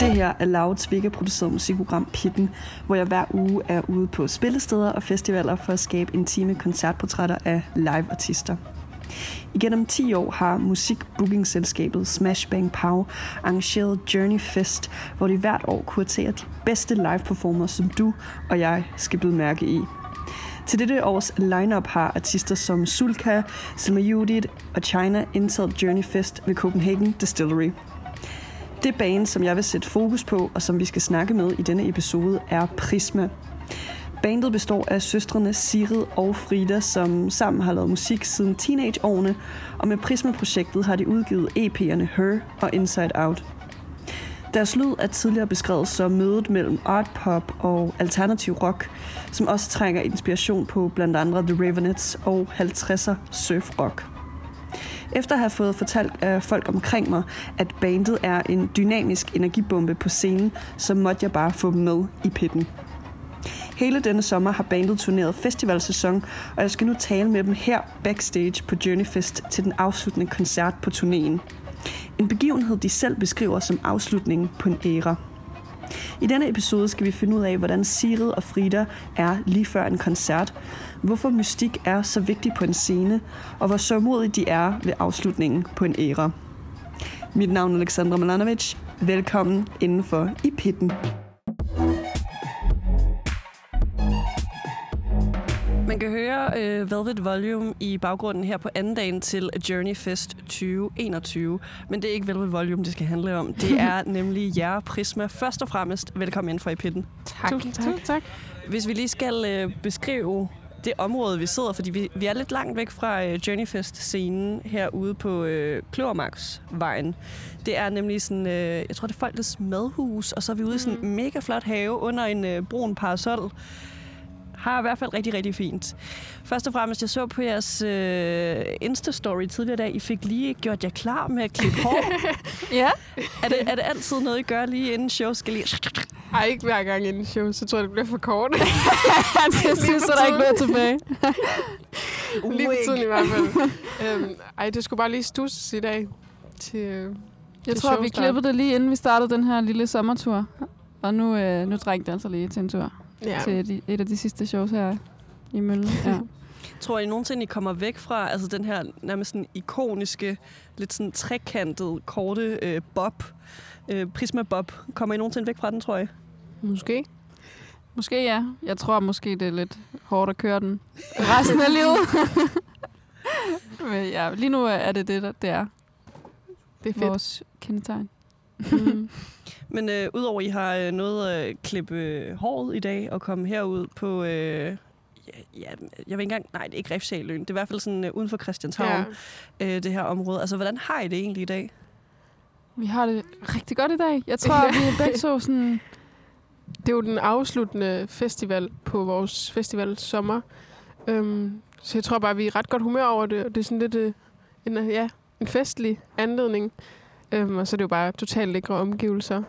Det her er Louds produceret musikprogram Pitten, hvor jeg hver uge er ude på spillesteder og festivaler for at skabe intime koncertportrætter af live-artister. Igennem 10 år har musikbookingselskabet Smash Bang Pow arrangeret Journey Fest, hvor de hvert år kuraterer de bedste live-performere, som du og jeg skal byde mærke i. Til dette års lineup har artister som Sulka, Selma Judith og China indtaget Journey Fest ved Copenhagen Distillery. Det band, som jeg vil sætte fokus på, og som vi skal snakke med i denne episode, er Prisma. Bandet består af søstrene Sirid og Frida, som sammen har lavet musik siden teenageårene, og med Prisma-projektet har de udgivet EP'erne Her og Inside Out. Deres lyd er tidligere beskrevet som mødet mellem art pop og alternativ rock, som også trænger inspiration på blandt andre The Ravenettes og 50'er surf rock. Efter at have fået fortalt af folk omkring mig, at bandet er en dynamisk energibombe på scenen, så måtte jeg bare få dem med i pitten. Hele denne sommer har bandet turneret festivalsæson, og jeg skal nu tale med dem her backstage på Journeyfest til den afsluttende koncert på turnéen. En begivenhed, de selv beskriver som afslutningen på en æra. I denne episode skal vi finde ud af, hvordan Sigrid og Frida er lige før en koncert, hvorfor mystik er så vigtig på en scene, og hvor sørmodige de er ved afslutningen på en æra. Mit navn er Alexandra Milanovic. Velkommen indenfor i pitten. Høre uh, Velvet Volume i baggrunden her på anden dagen til Journey Fest 2021. Men det er ikke Velvet Volume, det skal handle om. Det er nemlig jer, Prisma. Først og fremmest, velkommen ind for i pitten. Tak. Tusind tak. tak. Hvis vi lige skal uh, beskrive det område, vi sidder, fordi vi, vi er lidt langt væk fra uh, Journeyfest-scenen herude på uh, Kløvermarksvejen. Det er nemlig sådan, uh, jeg tror det er Folkets Madhus, og så er vi ude mm. i sådan en mm. mega flot have under en uh, brun parasol har i hvert fald rigtig, rigtig fint. Først og fremmest, jeg så på jeres øh, Insta-story tidligere i dag, I fik lige gjort jer klar med at klippe hår. ja. Er det, er det altid noget, I gør lige inden show skal lige... Ej, ikke hver gang inden show, så tror jeg, det bliver for kort. det synes jeg, der er ikke noget tilbage. lige for tiden i hvert fald. øhm, ej, det skulle bare lige stusses i dag til Jeg til tror, vi klippede det lige inden vi startede den her lille sommertur. Og nu, øh, nu trængte det altså lige til en tur ja. til de, et af de sidste shows her i Møllen. Ja. Tror I nogensinde, I kommer væk fra altså den her nærmest sådan ikoniske, lidt sådan trekantede, korte øh, bob, øh, Prisma Bob? Kommer I nogensinde væk fra den, tror jeg? Måske. Måske ja. Jeg tror måske, det er lidt hårdt at køre den resten af livet. Men ja, lige nu er det det, der det er. Det er fedt. Vores kendetegn. Mm. Men øh, udover I har øh, noget at klippe øh, håret i dag og komme herud på... Øh, ja, jeg vil ikke engang... Nej, det er ikke Refshaløen. Det er i hvert fald sådan øh, uden for Christianshavn, ja. øh, det her område. Altså, hvordan har I det egentlig i dag? Vi har det rigtig godt i dag. Jeg tror, vi er begge så sådan... Det er jo den afsluttende festival på vores festival sommer. Øhm, så jeg tror bare, vi er ret godt humør over det. Og det er sådan lidt øh, en, ja, en festlig anledning. Øhm, og så er det jo bare totalt lækre omgivelser.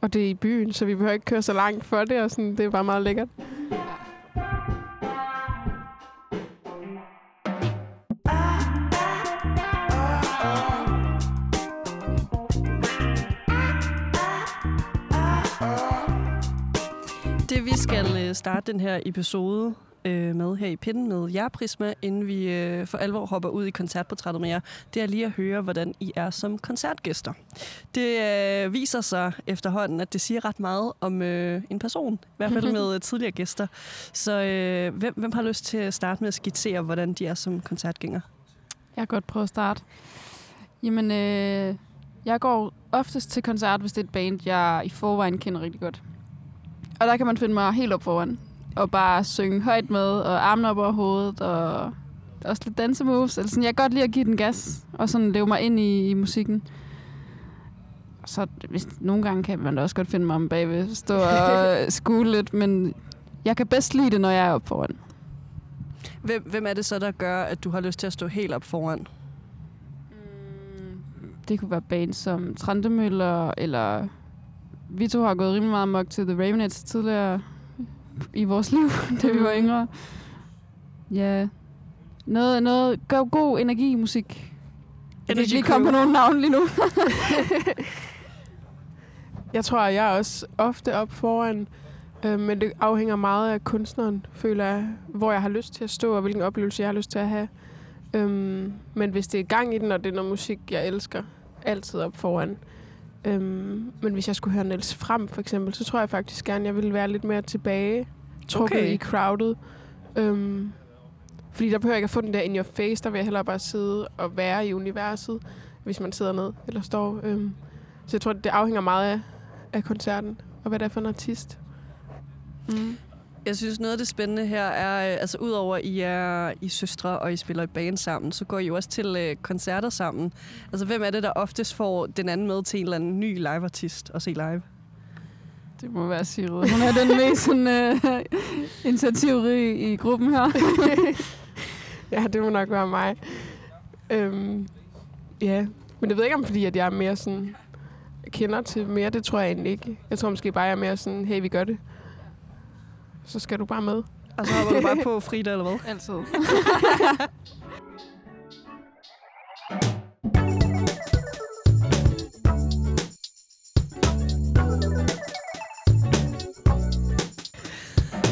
Og det er i byen, så vi behøver ikke køre så langt for det, og sådan, det er bare meget lækkert. Det vi skal øh, starte den her episode øh, med her i pinden med jer, Prisma, inden vi øh, for alvor hopper ud i koncertportrættet med jer, det er lige at høre, hvordan I er som koncertgæster. Det øh, viser sig efterhånden, at det siger ret meget om øh, en person, i hvert fald med øh, tidligere gæster. Så øh, hvem, hvem har lyst til at starte med at skitsere, hvordan de er som koncertgænger? Jeg kan godt prøve at starte. Jamen, øh, jeg går oftest til koncert, hvis det er et band, jeg i forvejen kender rigtig godt. Og der kan man finde mig helt op foran og bare synge højt med, og armene op over hovedet, og også lidt dansemoves. Altså sådan, jeg kan godt lide at give den gas, og sådan leve mig ind i, i musikken. Så hvis, nogle gange kan man da også godt finde mig om bagved, stå og skule lidt, men jeg kan bedst lide det, når jeg er oppe foran. Hvem, hvem er det så, der gør, at du har lyst til at stå helt op foran? Mm, det kunne være bands som Trandemøller, eller vi to har gået rimelig meget mok til The Ravenettes tidligere i vores liv, da vi var Mm. yngre. Ja, noget, noget god, god energi musik. Jeg kan Energy lige komme på nogen navn lige nu. Jeg tror, jeg er også ofte op foran, øh, men det afhænger meget af kunstneren, føler jeg, hvor jeg har lyst til at stå, og hvilken oplevelse jeg har lyst til at have. Øhm, men hvis det er gang i den, og det er noget musik, jeg elsker, altid op foran. Øhm, men hvis jeg skulle høre Niels Frem, for eksempel, så tror jeg faktisk gerne, jeg ville være lidt mere tilbage, trukket Okay. i crowded. Øhm, fordi der behøver jeg ikke at få den der in your face, der vil jeg hellere bare sidde og være i universet, hvis man sidder ned eller står. Øhm, så jeg tror, det afhænger meget af, af koncerten, og hvad det er for en artist. Mm. Jeg synes, noget af det spændende her er, øh, altså udover at I er I søstre, og I spiller i band sammen, så går I jo også til øh, koncerter sammen. Altså, hvem er det, der oftest får den anden med til en eller anden ny liveartist og se live? Det må være Sigrid. Hun er den mest sådan, uh, initiativrige i gruppen her. Ja, det må nok være mig. Øhm, ja, men jeg ved ikke om, fordi at jeg er mere sådan kender til mere, det tror jeg egentlig ikke. Jeg tror måske bare, jeg er mere sådan, hey, vi gør det. Så skal du bare med. Og så hopper du bare på Frida, eller hvad? Altid.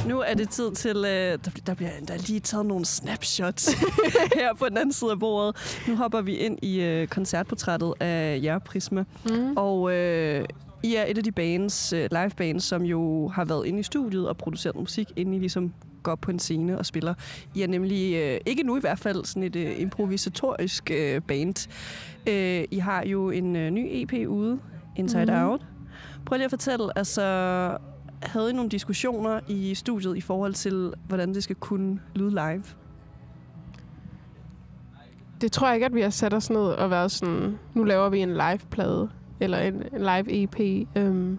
Nu er det tid til, øh, der, der bliver endda lige taget nogle snapshots her på den anden side af bordet. Nu hopper vi ind i øh, koncertportrættet af jer, Prisma. Mm. Og øh, I er et af de bands, øh, live bands, som jo har været inde i studiet og produceret musik, inden I ligesom går op på en scene og spiller. I er nemlig, øh, ikke nu i hvert fald, sådan et øh, improvisatorisk øh, band. Øh, I har jo en øh, ny EP ude, Inside mm-hmm. Out. Prøv lige at fortælle, altså havde I nogle diskussioner i studiet i forhold til, hvordan det skal kunne lyde live? Det tror jeg ikke, at vi har sat os ned og været sådan, nu laver vi en live-plade, eller en, live-EP. Øhm,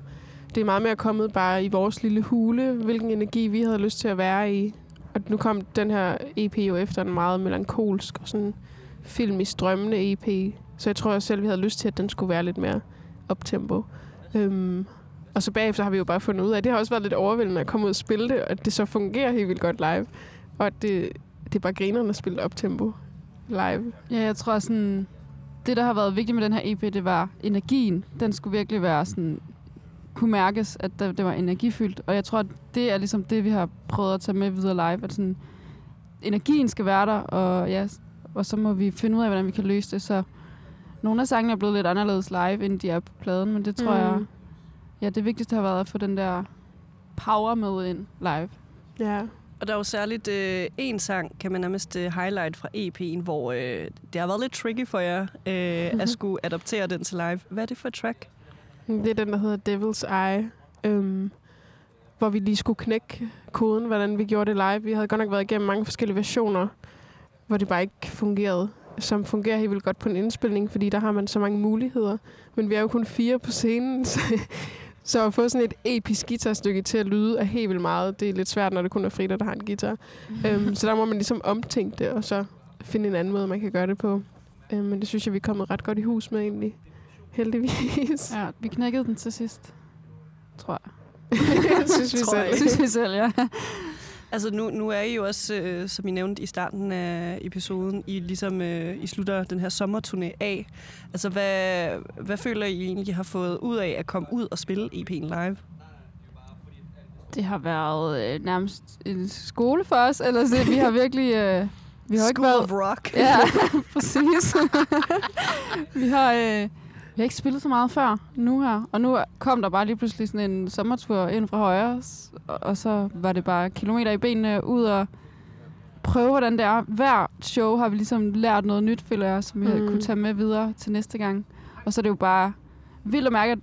det er meget mere kommet bare i vores lille hule, hvilken energi vi havde lyst til at være i. Og nu kom den her EP jo efter en meget melankolsk og sådan filmisk drømmende EP. Så jeg tror også selv, vi havde lyst til, at den skulle være lidt mere optempo. Øhm, og så bagefter har vi jo bare fundet ud af, at det har også været lidt overvældende at komme ud og spille det, og at det så fungerer helt vildt godt live. Og at det, det er bare grinerne at spille optempo live. Ja, jeg tror sådan, det der har været vigtigt med den her EP, det var energien. Den skulle virkelig være sådan, kunne mærkes, at det, det var energifyldt. Og jeg tror, at det er ligesom det, vi har prøvet at tage med videre live, at sådan, energien skal være der, og, ja, og så må vi finde ud af, hvordan vi kan løse det. Så nogle af sangene er blevet lidt anderledes live, end de er på pladen, men det tror mm. jeg, ja, det vigtigste har været at få den der power med ind live. Ja. Og der er jo særligt øh, en sang, kan man nærmest øh, highlight fra EP'en, hvor øh, det har været lidt tricky for jer øh, Mhm. at skulle adoptere den til live. Hvad er det for et track? Det er den, der hedder Devil's Eye. Øhm, hvor vi lige skulle knække koden, hvordan vi gjorde det live. Vi havde godt nok været igennem mange forskellige versioner, hvor det bare ikke fungerede. Som fungerer helt vildt godt på en indspilning, fordi der har man så mange muligheder. Men vi er jo kun fire på scenen, så, så at få sådan et episk guitarstykke til at lyde er helt vildt meget. Det er lidt svært, når det kun er Frida, der har en guitar. øhm, så der må man ligesom omtænke det, og så finde en anden måde, man kan gøre det på. Øhm, men det synes jeg, vi er kommet ret godt i hus med egentlig. Heldigvis. Ja, vi knækkede den til sidst, tror jeg. synes vi Tror jeg selv. Synes vi selv, ja. Altså nu, nu er I jo også, øh, som I nævnte i starten af episoden, I ligesom øh, I slutter den her sommerturné af. Altså hvad, hvad føler I egentlig har fået ud af at komme ud og spille EP'en live? Det har været øh, nærmest en skole for os. Eller så, vi har virkelig... Øh, vi har ikke School været... of Rock. Ja, præcis. vi har... Øh, vi har ikke spillet så meget før nu her. Og nu kom der bare lige pludselig sådan en sommertur ind fra højre. Og, så var det bare kilometer i benene ud og prøve, hvordan det er. Hver show har vi ligesom lært noget nyt, føler jeg, som vi mm. Mm. kunne tage med videre til næste gang. Og så er det jo bare vildt at mærke, at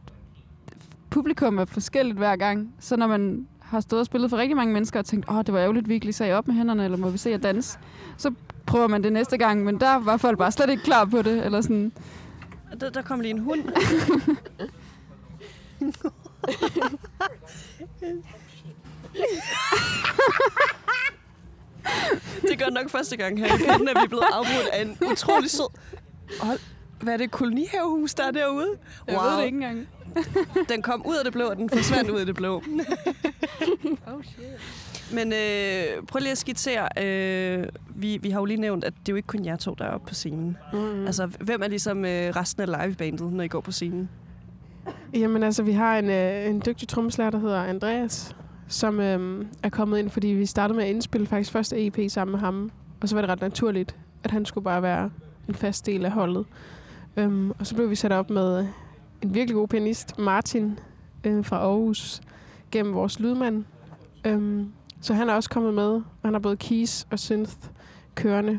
publikum er forskelligt hver gang. Så når man har stået og spillet for rigtig mange mennesker og tænkt, åh, det var ærgerligt, vi ikke lige sagde op med hænderne, eller må vi se at danse, så prøver man det næste gang, men der var folk bare slet ikke klar på det, eller sådan. Der, der kom lige en hund. det gør nok første gang her i at vi er blevet afbrudt af en utrolig sød... Hold, hvad er det, kolonihavehus, der er derude? Jeg ved det ikke engang. Den kom ud af det blå, og den forsvandt ud af det blå. Oh shit. Men øh, prøv lige at skitsere. Øh, vi, vi har jo lige nævnt, at det er jo ikke kun jer to, der er oppe på scenen. Mm. Altså, hvem er ligesom øh, resten af livebandet, når I går på scenen? Jamen altså, vi har en, øh, en dygtig trommeslager, der hedder Andreas, som øh, er kommet ind, fordi vi startede med at indspille faktisk første EP sammen med ham. Og så var det ret naturligt, at han skulle bare være en fast del af holdet. Um, og så blev vi sat op med en virkelig god pianist, Martin øh, fra Aarhus, gennem vores lydmand. Um, så han er også kommet med, og han har både keys og synth kørende.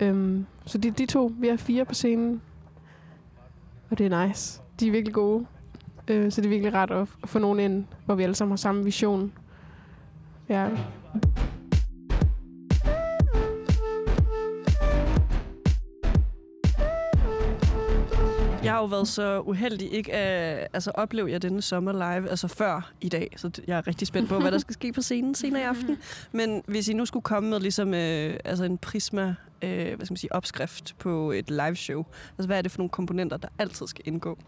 Øhm, så de, de to, vi er fire på scenen, og det er nice. De er virkelig gode. Øh, så det er virkelig rart at, at få nogen ind, hvor vi alle sammen har samme vision. Ja. Har jo været så uheldig ikke at altså, opleve jer denne sommer live, altså før i dag. Så jeg er rigtig spændt på, hvad der skal ske på scenen senere i aften. Men hvis I nu skulle komme med ligesom, øh, altså en prisma øh, hvad skal man sige, opskrift på et live show, altså hvad er det for nogle komponenter, der altid skal indgå?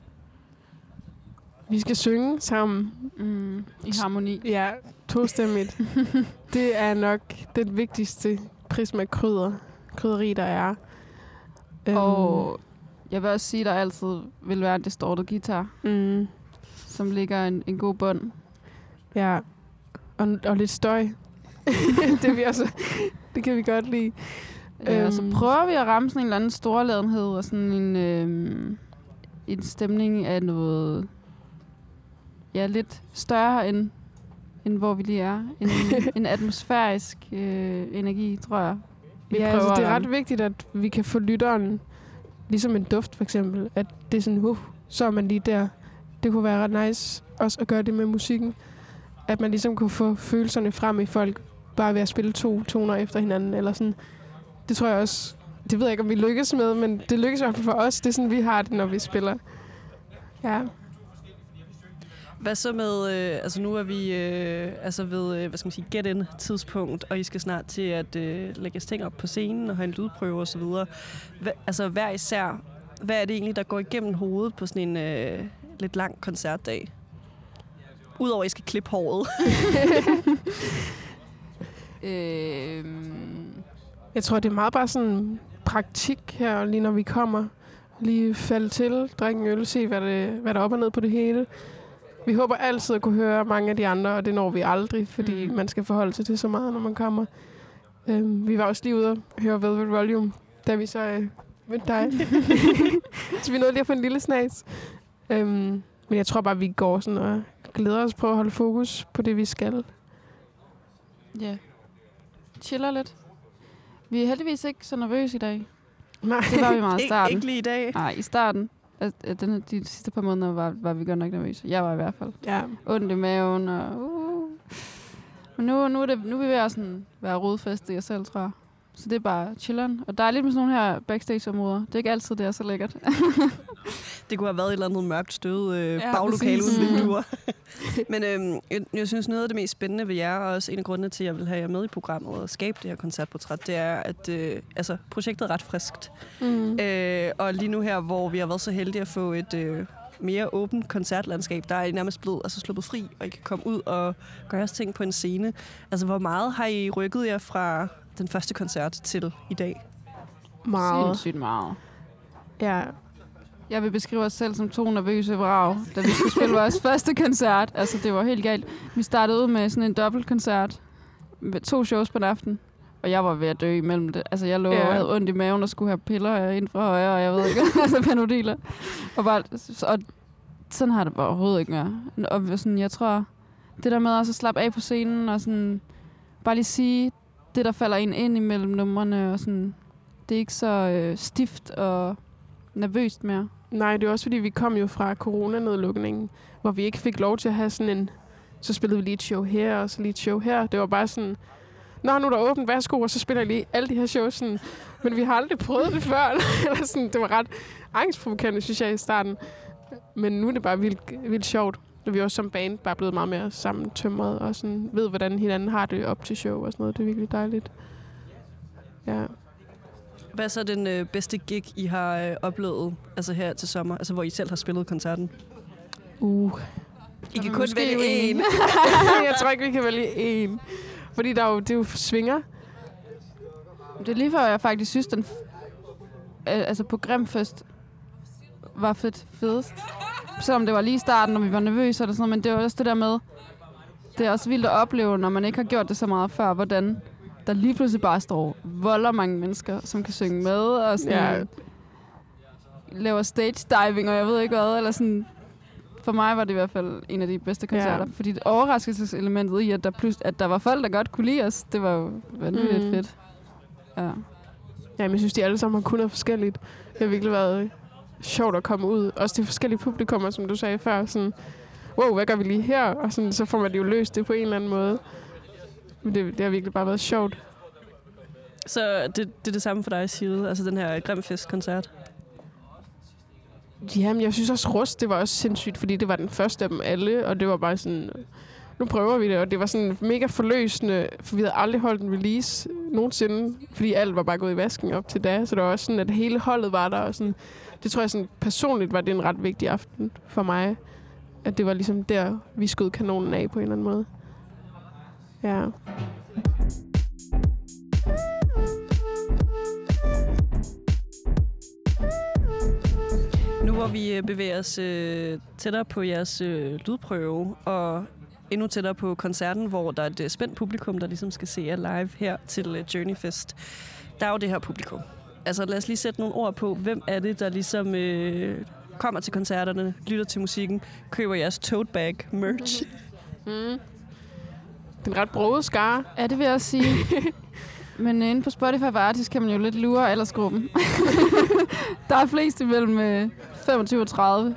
Vi skal synge sammen. Mm, I harmoni. Ja, tostemmigt. det er nok det vigtigste prisma krydder, krydderi, der er. Øhm, Og jeg vil også sige, at der altid vil være en distorted guitar, mm, som ligger en, en god bund. ja. Og, og lidt støj. det, vi også, det kan vi godt lide. Ja, og så Øhm. prøver vi at ramme sådan en eller anden storladenhed og sådan en, øhm, en stemning af noget ja, lidt større end, end hvor vi lige er. En, en atmosfærisk øh, energi, tror jeg. Vi ja, altså, det er ret vigtigt, at vi kan få lytteren, ligesom en duft for eksempel, at det er sådan, uh, så er man lige der. Det kunne være ret nice også at gøre det med musikken. At man ligesom kunne få følelserne frem i folk, bare ved at spille to toner efter hinanden, eller sådan. Det tror jeg også, det ved jeg ikke, om vi lykkes med, men det lykkes i hvert fald for os. Det er sådan, vi har det, når vi spiller. Ja. Hvad så med, øh, altså nu er vi øh, altså ved, øh, hvad skal man sige, get in tidspunkt, og I skal snart til at øh, lægge ting op på scenen og have en lydprøve osv. Hva, altså hver især, hvad er det egentlig, der går igennem hovedet på sådan en øh, lidt lang koncertdag? Udover at I skal klippe håret. Øhm, Jeg tror, det er meget bare sådan praktik her, lige når vi kommer. Lige falde til, drikke en øl, se hvad, det, hvad der er op og ned på det hele. Vi håber altid at kunne høre mange af de andre, og det når vi aldrig, fordi Mm. man skal forholde sig til så meget, når man kommer. Øhm, vi var også lige ude og høre Velvet Volume, da vi så øh, mødte dig. så vi nåede lige at få en lille snas. Øhm, men jeg tror bare, vi går sådan og glæder os på at holde fokus på det, vi skal. ja. Chiller lidt. Vi er heldigvis ikke så nervøse i dag. Nej. Det var vi meget i starten. ikke lige i dag. Nej, i starten. Altså, øh, den, de sidste par måneder var, var vi godt nok nervøse. Jeg var i hvert fald. Ja. Ondt i maven og... Uh. Men nu, nu, er det, nu er vi ved at sådan være rodfæstet i os selv, tror jeg. Så det er bare chilleren. Og der er lidt med sådan nogle her backstage-områder. Det er ikke altid, det er så lækkert. Det kunne have været et eller andet mørkt stød øh, Ja, baglokale uden Mm. vinduer. Men jeg, jeg synes, noget af det mest spændende ved jer, og også en af grundene til, at jeg vil have jer med i programmet og skabe det her koncertportræt, det er, at øh, altså, projektet er ret friskt. Mm. Øh, og lige nu her, hvor vi har været så heldige at få et øh, mere åbent koncertlandskab, der er I nærmest blevet altså, sluppet fri, og I kan komme ud og gøre jeres ting på en scene. Altså, hvor meget har I rykket jer fra den første koncert til i dag? Meget. Sindssygt meget. Ja, Jeg vil beskrive os selv som to nervøse vrag, da vi skulle spille vores første koncert. Altså, det var helt galt. Vi startede ud med sådan en dobbeltkoncert med to shows på en aften. Og jeg var ved at dø imellem det. Altså, jeg lå Ja. og havde ondt i maven og skulle have piller ind fra højre, og jeg ved ikke, altså panodiler. Og, bare, og sådan har det bare overhovedet ikke mere. Og sådan, jeg tror, det der med også at slappe af på scenen, og sådan, bare lige sige det, der falder en ind imellem numrene, og sådan, det er ikke så øh, stift og nervøst mere. Nej, det er også fordi, vi kom jo fra coronanedlukningen, hvor vi ikke fik lov til at have sådan en... Så spillede vi lige et show her, og så lige et show her. Det var bare sådan... Nå, nu er der åbent, værsgo, og så spiller jeg lige alle de her shows. Sådan. Men vi har aldrig prøvet det før. Eller sådan, det var ret angstprovokerende, synes jeg, i starten. Men nu er det bare vildt, vildt sjovt. Og vi er også som band bare blevet meget mere sammentømret, og sådan ved, hvordan hinanden har det op til show og sådan noget. Det er virkelig dejligt. Ja. Hvad er så den øh, bedste gig, I har øh, oplevet altså her til sommer? Altså hvor I selv har spillet koncerten? Uh. I kan kun vælge en. en. jeg tror ikke, vi kan vælge en. Fordi der er jo, det er jo svinger. Det er lige før, jeg faktisk synes, den f- altså på Grimfest var fedt fedest. Selvom det var lige i starten, når vi var nervøse og sådan noget, men det var også det der med, det er også vildt at opleve, når man ikke har gjort det så meget før, hvordan der lige pludselig bare står volder mange mennesker, som kan synge med, og sådan Ja. laver stage diving, og jeg ved ikke hvad, eller sådan. For mig var det i hvert fald en af de bedste koncerter, Ja. fordi det overraskelseselementet i, at der, plus, at der var folk, der godt kunne lide os, det var jo vanvittigt Mm. fedt. Ja. Ja, men jeg synes, de alle sammen har kun noget forskelligt. Det har virkelig været sjovt at komme ud. Også de forskellige publikummer, som du sagde før. Sådan, wow, hvad gør vi lige her? Og sådan, så får man det jo løst det på en eller anden måde. Men det, det har virkelig bare været sjovt. Så det, det er det samme for dig, Sille? Altså den her Grimfest-koncert? Jamen, jeg synes også, Rust, det var også sindssygt, fordi det var den første af dem alle, og det var bare sådan, nu prøver vi det, og det var sådan mega forløsende, for vi havde aldrig holdt en release nogensinde, fordi alt var bare gået i vasken op til da, så det var også sådan, at hele holdet var der, og sådan, det tror jeg sådan, personligt var det en ret vigtig aften for mig, at det var ligesom der, vi skød kanonen af på en eller anden måde. Ja. Nu hvor vi øh, bevæger os øh, tættere på jeres øh, lydprøve, og endnu tættere på koncerten, hvor der er et øh, spændt publikum, der ligesom skal se jer live her til øh, Journeyfest. Der er jo det her publikum. Altså lad os lige sætte nogle ord på, hvem er det, der ligesom øh, kommer til koncerterne, lytter til musikken, køber jeres tote bag merch. Mm. Den ret brode skare. Ja, det vil jeg også sige. Men inde på Spotify for Artist kan man jo lidt lure aldersgruppen. der er flest imellem øh, 25 og 30,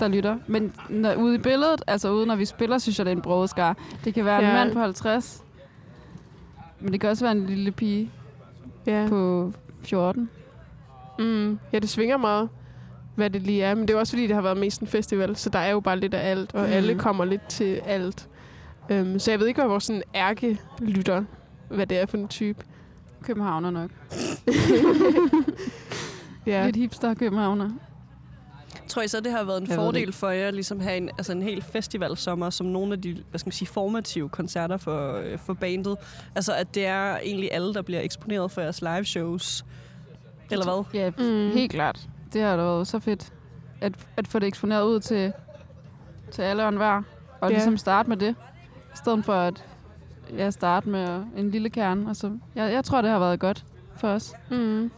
der lytter. Men når, ude i billedet, altså ude når vi spiller, synes jeg, det er en brodeskar. Det kan være Ja. en mand på 50. Men det kan også være en lille pige Ja. på 14. Mm, ja, det svinger meget, hvad det lige er. Men det er også fordi, det har været mest en festival, så der er jo bare lidt af alt, og mm. alle kommer lidt til alt. Um, så jeg ved ikke, hvad vores sådan, ærke lytter, hvad det er for en type. Københavner nok. Ja. Lidt hipster københavner. Tror I så, det har været en Jeg fordel for jer, ligesom have en, altså en hel festivalsommer, som nogle af de, hvad skal man sige, formative koncerter for, øh, for bandet? Altså, at det er egentlig alle, der bliver eksponeret for jeres live shows. Eller hvad? Ja, mm. helt klart. Det har da været så fedt, at, at få det eksponeret ud til, til alle og enhver. Og Ja. ligesom starte med det, i stedet for at ja, starte med en lille kerne. Altså, jeg, jeg tror, det har været godt for os. Mm.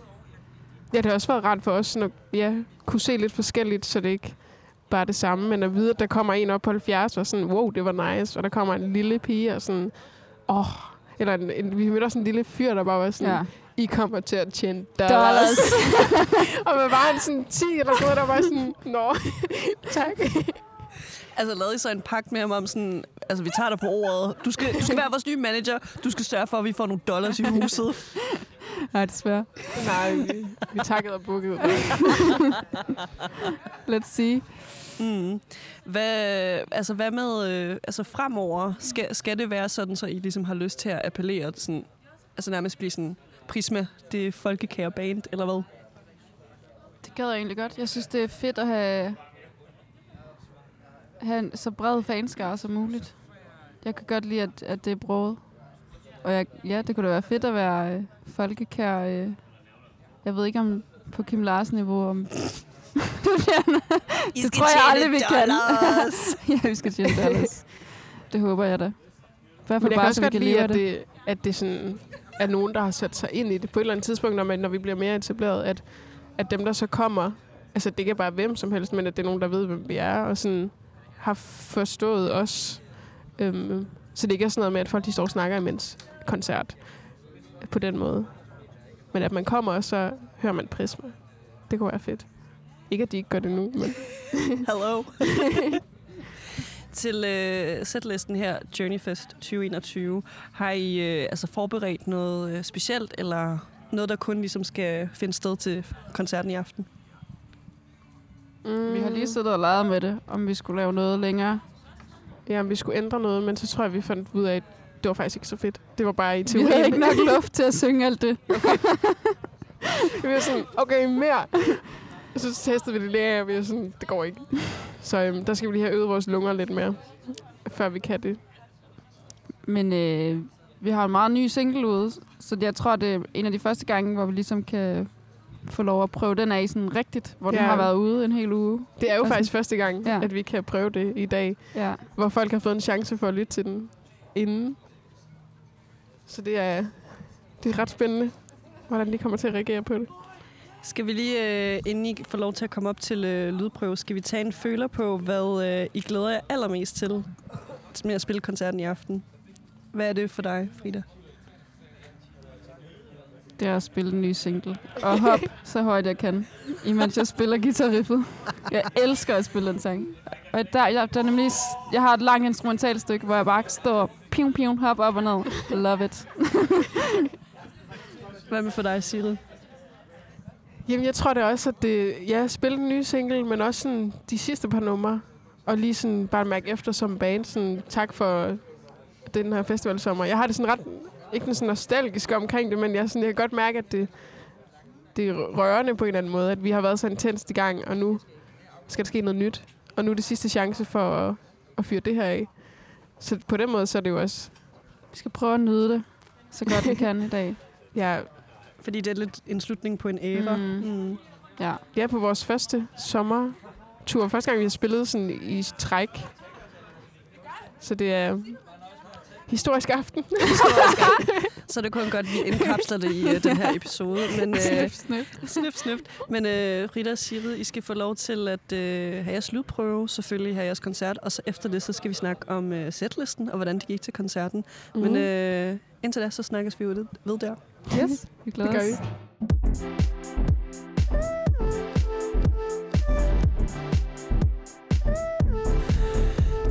Ja, det har også været rart for os at ja, kunne se lidt forskelligt, så det ikke bare er det samme, men at vide, at der kommer en op på 70, og sådan, wow, det var nice, og der kommer en lille pige, og sådan, åh, oh, eller en, en, vi mødte også en lille fyr, der bare var sådan, Ja. I kommer til at tjene dollars. Dollars. og man var en sådan 10 eller noget, der var sådan, nå, tak. Altså, lavede I så en pagt med ham om sådan, altså, vi tager dig på ordet. Du skal, du skal være vores nye manager. Du skal sørge for, at vi får nogle dollars i huset. Nej, desværre. Nej, vi, vi takkede og bukkede. Let's see. Mm. Hvad, altså, hvad med øh, altså, fremover? Skal, skal det være sådan, så I ligesom har lyst til at appellere sådan, altså nærmest blive sådan Prisma, det folkekære band, eller hvad? Det gad jeg egentlig godt. Jeg synes, det er fedt at have, have en så bred fanskare som muligt. Jeg kan godt lide, at, at det er broet. Og jeg, ja, det kunne da være fedt at være øh, folkekær. Øh, jeg ved ikke om på Kim Larsen-niveau. Om I Det tror jeg aldrig, vi kan. ja, vi skal tjene dollars. Det håber jeg da. I hvert Men fald jeg kan bare, også så vi godt kan lide, at det. det, at det sådan er nogen, der har sat sig ind i det på et eller andet tidspunkt, når, man, når vi bliver mere etableret, at, at dem, der så kommer, altså det ikke er bare hvem som helst, men at det er nogen, der ved, hvem vi er, og sådan har forstået os. Øhm, så det ikke er sådan noget med, at folk de står og snakker imens koncert på den måde. Men at man kommer, og så hører man Prisma. Det kunne være fedt. Ikke, at de ikke gør det nu, men... Hello. Til øh, sætlisten her, Journeyfest 2021, har I øh, altså forberedt noget øh, specielt, eller noget, der kun ligesom skal finde sted til koncerten i aften? Mm. Vi har lige siddet og leget med det, om vi skulle lave noget længere. Ja, om vi skulle ændre noget, men så tror jeg, vi fandt ud af, at det var faktisk ikke så fedt. Det var bare i Vi teorien. havde ikke nok luft til at synge alt det. vi Vi var sådan, okay, mere. Så testede vi det lige af, og vi var sådan, det går ikke. Så øhm, der skal vi lige have øvet vores lunger lidt mere, før vi kan det. Men øh, vi har en meget ny single ude, så jeg tror, det er en af de første gange, hvor vi ligesom kan få lov at prøve den af sådan rigtigt, hvor ja. den har været ude en hel uge. Det er jo Altså- faktisk første gang, Ja. ja. at vi kan prøve det i dag, Ja. hvor folk har fået en chance for at lytte til den inden. Så det er, det er ret spændende, hvordan de kommer til at reagere på det. Skal vi lige, øh, inden I får lov til at komme op til øh, lydprøve, skal vi tage en føler på, hvad øh, I glæder jer allermest til med at spille koncerten i aften? Hvad er det for dig, Frida? Det er at spille en ny single. Og hop så højt jeg kan, imens jeg spiller guitarriffet. Jeg elsker at spille den sang. Og der, jeg, der er nemlig, jeg har et langt instrumentalt stykke, hvor jeg bare står pium, pium, hop op og ned. Love it. Hvad med for dig, Cyril? Jamen, jeg tror det også, at det, ja, spille den nye single, men også sådan de sidste par numre. Og lige sådan bare mærke efter som band, sådan tak for den her festivalsommer. Jeg har det sådan ret, ikke sådan nostalgisk omkring det, men jeg, sådan, jeg kan godt mærke, at det, det er rørende på en eller anden måde, at vi har været så intenst i gang, og nu skal der ske noget nyt. Og nu er det sidste chance for at, at fyre det her af. Så på den måde, så er det jo også, Vi skal prøve at nyde det, så godt vi kan i dag. ja, Fordi det er lidt en slutning på en æra. Mm. Mm. Ja. Er på vores første sommertur. Første gang, vi har spillet sådan i træk. Så det er historisk aften. Så er det kun godt, at vi indkapsler det i uh, den her episode. Men, uh, Snip, snip. snip, snip. Men uh, Rita og Sigrid, I skal få lov til at uh, have jeres lydprøve, selvfølgelig have jeres koncert, og så efter det, så skal vi snakke om uh, setlisten og hvordan det gik til koncerten. Mm. Men uh, indtil da, så snakkes vi ved- ved der. yes, Vi glæder det gør os. vi.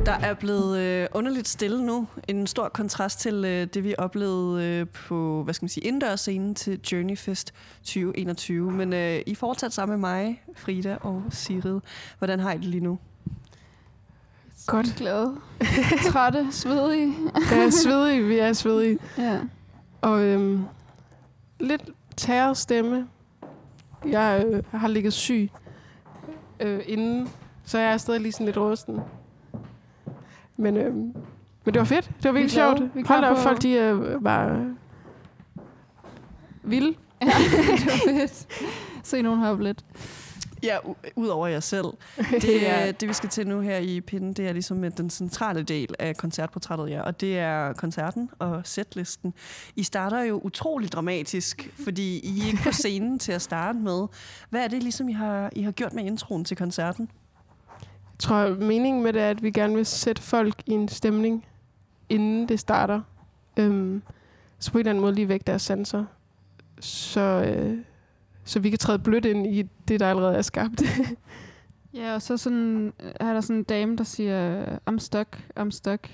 Der er blevet øh, underligt stille nu. En stor kontrast til øh, det, vi oplevede øh, på, hvad skal man sige, indendørsscenen til Journey Fest 2021. Men øh, I er fortsat sammen med mig, Frida og Sigrid. Hvordan har I det lige nu? Godt. Glade. Trætte, svedige. Jeg er svedig, vi er svedige. Ja. Og øhm, lidt tæret stemme. Jeg øh, har ligget syg øh, inden, så jeg er stadig lige sådan lidt rusten. Men, øhm, men det var fedt. Det var virkelig Vi glade. sjovt. Vi Hold op, på- folk de øh, var vilde. ja, det var fedt. Se nogen hoppe lidt. Ja, u- udover jer selv. Det, Ja. ja. det, vi skal til nu her i Pinden, det er ligesom øh, den centrale del af koncertportrættet, ja. Og det er koncerten og setlisten. I starter jo utrolig dramatisk, fordi I er ikke på scenen til at starte med. Hvad er det ligesom, I har, I har gjort med introen til koncerten? Jeg tror, meningen med det er, at vi gerne vil sætte folk i en stemning, inden det starter. Øhm, så på en eller anden måde lige væk deres sanser. Så, øh, så vi kan træde blødt ind i det, der allerede er skabt. Ja, og så sådan, øh, er der sådan en dame, der siger, I'm stuck, I'm stuck.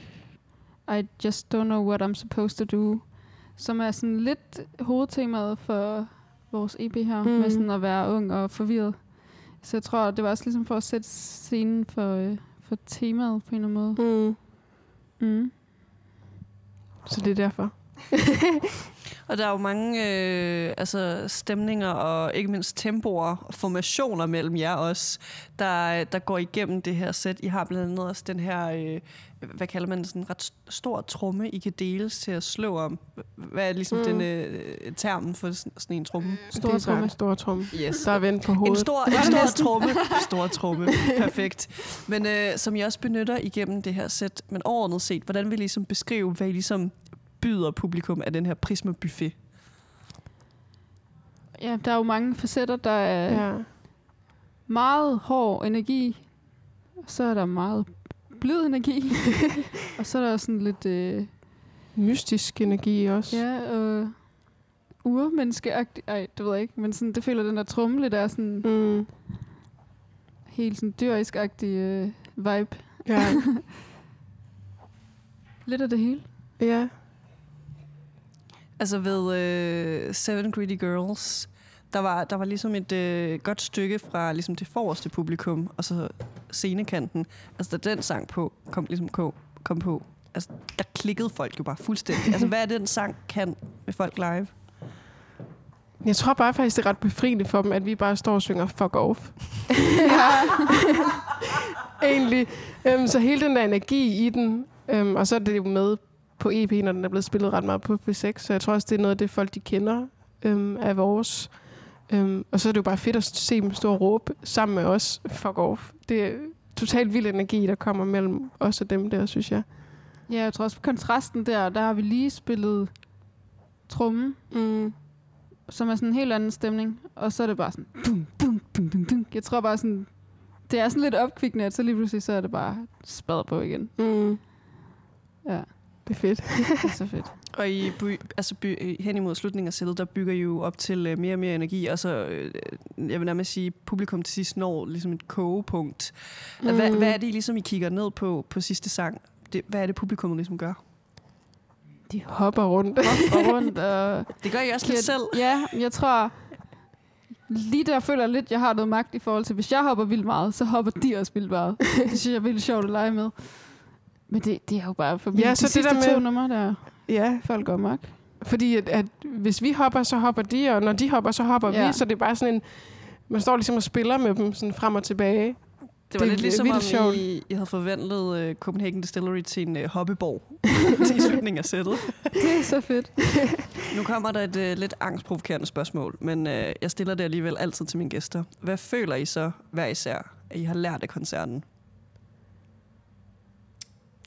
I just don't know what I'm supposed to do. Som er sådan lidt hovedtemaet for vores EP her, mm. Mm. med sådan at være ung og forvirret. Så jeg tror, det var også ligesom for at sætte scenen for, øh, for temaet på en eller anden måde. mm. Mm. Så det er derfor. Og der er jo mange øh, altså stemninger og ikke mindst tempoer og formationer mellem jer også, der, der går igennem det her sæt. I har blandt andet også den her, øh, hvad kalder man det, sådan en ret st- stor tromme, I kan deles til at slå om. Hvad er ligesom mm. Mm. den øh, termen for sådan, en tromme? Stor tromme. Stor tromme. Yes. Der er vendt på En hovedet. stor, en stor tromme. Stor tromme. Perfekt. Men øh, som I også benytter igennem det her sæt, men overordnet set, hvordan vil I ligesom beskrive, hvad I ligesom byder publikum af den her Prisma Buffet? Ja, der er jo mange facetter, der er ja. Meget hård energi. Så er der meget blød energi. og så er der sådan lidt... Øh, Mystisk energi også. Ja, og urmenneskeagtigt. Ej, det ved jeg ikke, men sådan, det føler den der trumle, der er sådan Mm. helt sådan dyrisk-agtig øh, vibe. Ja. Lidt af det hele. ja. Altså ved øh, Seven Greedy Girls, der var, der var ligesom et øh, godt stykke fra ligesom det forreste publikum, og så scenekanten. Altså da den sang på, kom ligesom på, kom på, altså der klikkede folk jo bare fuldstændig. Altså hvad er det, den sang kan med folk live? Jeg tror bare faktisk, det er ret befriende for dem, at vi bare står og synger fuck off. Egentlig. Øhm, så hele den der energi i den, øhm, og så er det jo med på EP, når den er blevet spillet ret meget på P6, så jeg tror også, det er noget af det, folk de kender øhm, af vores. Øhm, og så er det jo bare fedt at se dem stå og råbe sammen med os, fuck off. Det er totalt vild energi, der kommer mellem os og dem der, synes jeg. Ja, jeg tror også på kontrasten der, der har vi lige spillet trummen, Mm. som er sådan en helt anden stemning. Og så er det bare sådan... Dum, dum, dum, dum, dum. Jeg tror bare sådan... Det er sådan lidt opkvikkende, at så lige pludselig så er det bare spadet på igen. Mm. Ja, Det er fedt. det er så fedt. Og i by, altså by, hen imod slutningen af sættet, der bygger I jo op til uh, mere og mere energi, og så, uh, jeg vil nærmest sige, publikum til sidst når ligesom et kogepunkt. Mm. Hvad, hvad er det ligesom, I kigger ned på på sidste sang? Det, hvad er det, publikum ligesom gør? De hopper rundt. Og rundt og... Det gør I også lidt selv. Ja, jeg tror... Lige der føler jeg lidt, jeg har noget magt i forhold til, hvis jeg hopper vildt meget, så hopper de også vildt meget. det synes jeg er vildt sjovt at lege med. Men det, det er jo bare for Ja, ja, så de det sidste der med- to numre, der Ja, folk går mok. fordi at, at hvis vi hopper, så hopper de, og når de hopper, så hopper ja. Vi. Så det er bare sådan en... Man står ligesom og spiller med dem sådan frem og tilbage. Det var Det lidt ligesom, vildt om sjovt. I, I havde forvandlet uh, Copenhagen Distillery til en uh, hoppeborg til i slutningen af sættet. Det er så fedt. Nu kommer der et uh, lidt angstprovokerende spørgsmål, men uh, jeg stiller det alligevel altid til mine gæster. Hvad føler I så hver især, at I har lært af koncerten?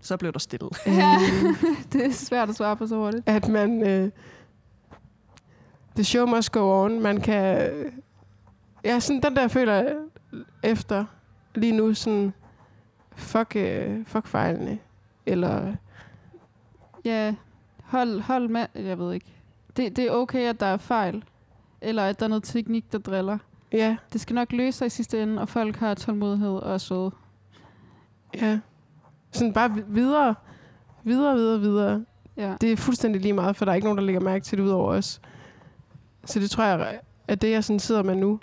Så blev der stille. Ja. det er svært at svare på så hurtigt. At man... Øh, the show must go on. Man kan... Ja, sådan den der føler efter lige nu sådan... Fuck, øh, fuck fejlene. Eller... Ja, hold, hold med. Jeg ved ikke. Det, det er okay, at der er fejl. Eller at der er noget teknik, der driller. Ja, Det skal nok løse sig i sidste ende, og folk har tålmodighed og er søde. ja. Sådan bare vi- videre. Videre, videre, videre. Ja. Det er fuldstændig lige meget, for der er ikke nogen, der lægger mærke til det ud over os. Så det tror jeg, er det, jeg sådan sidder med nu.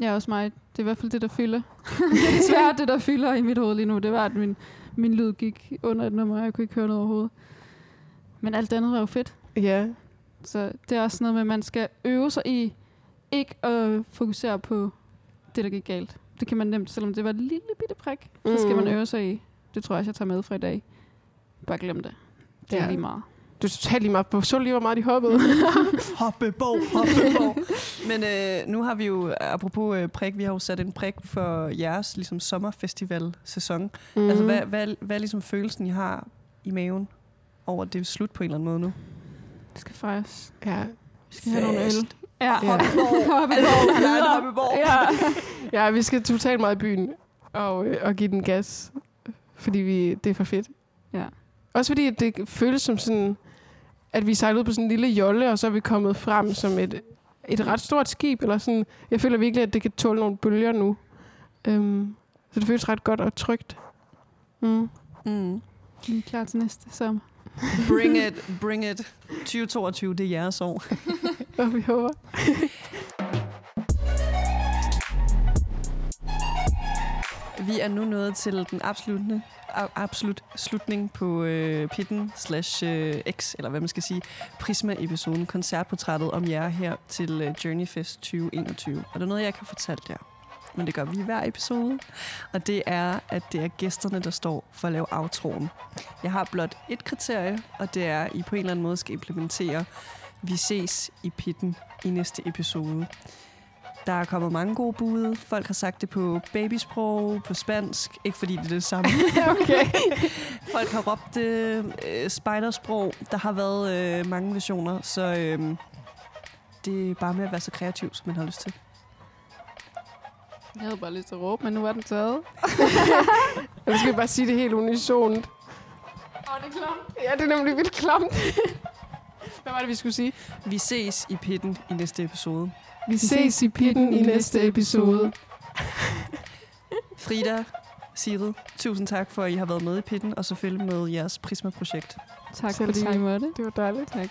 Ja, også mig. Det er i hvert fald det, der fylder. det er desværre det, der fylder i mit hoved lige nu. Det var, at min, min lyd gik under et nummer, og jeg kunne ikke høre noget overhovedet. Men alt det andet var jo fedt. Ja, Så det er også noget med, at man skal øve sig i ikke at fokusere på det, der gik galt. Det kan man nemt, selvom det var et lille bitte prik, så skal man Mm. øve sig i. Det tror jeg også, jeg tager med fra i dag. Bare glem det. Det er Ja. lige meget. du er totalt lige meget på. Så lige, hvor meget de hoppede. Hoppebog, hoppebog. Men øh, nu har vi jo, apropos øh, prik, vi har jo sat en prik for jeres ligesom, sommerfestival-sæson. Mm. Altså, hvad, hvad, hvad er ligesom følelsen, I har i maven over, at det er slut på en eller anden måde nu? Det skal fejres. Ja, Vi skal have nogle øl. Fest. Ja. Hoppeborg. Jeg er en hoppeborg. Ja. Ja, vi skal totalt meget i byen og, øh, og give den gas. Fordi vi, det er for fedt. Ja. Også fordi at det føles som sådan, at vi sejlede ud på sådan en lille jolle, og så er vi kommet frem som et, et ret stort skib. Eller sådan. Jeg føler virkelig, at det kan tåle nogle bølger nu. Um, så det føles ret godt og trygt. Mm. Mm. Vi er klar til næste sommer. Bring it, bring it. 2022, det er jeres år. Og vi håber. Vi er nu nået til den absolutte, absolut slutning på øh, Pitten slash øh, X, eller hvad man skal sige, Prisma-episoden, koncertportrættet om jer her til øh, Journey Fest 2021. Og der er noget, jeg kan fortælle jer. Men det gør vi i hver episode. Og det er, at det er gæsterne, der står for at lave outroen. Jeg har blot et kriterie, og det er, at I på en eller anden måde skal implementere Vi ses i Pitten i næste episode. Der er kommet mange gode bud. Folk har sagt det på babysprog, på spansk. Ikke fordi det er det samme. okay. Folk har råbt det øh, spidersprog. Der har været øh, mange versioner, så øh, det er bare med at være så kreativ, som man har lyst til. Jeg havde bare lyst til at råbe, men nu var den taget. Eller skal vi bare sige det helt unisont? Åh, oh, det er klamt. Ja, det er nemlig vildt klamt. Hvad var det, vi skulle sige? Vi ses i pitten i næste episode. Vi ses i pitten i næste episode. Frida, Sigrid, tusind tak for, at I har været med i pitten, og selvfølgelig med jeres Prisma-projekt. Tak Selv fordi tak. Det var dejligt. Tak.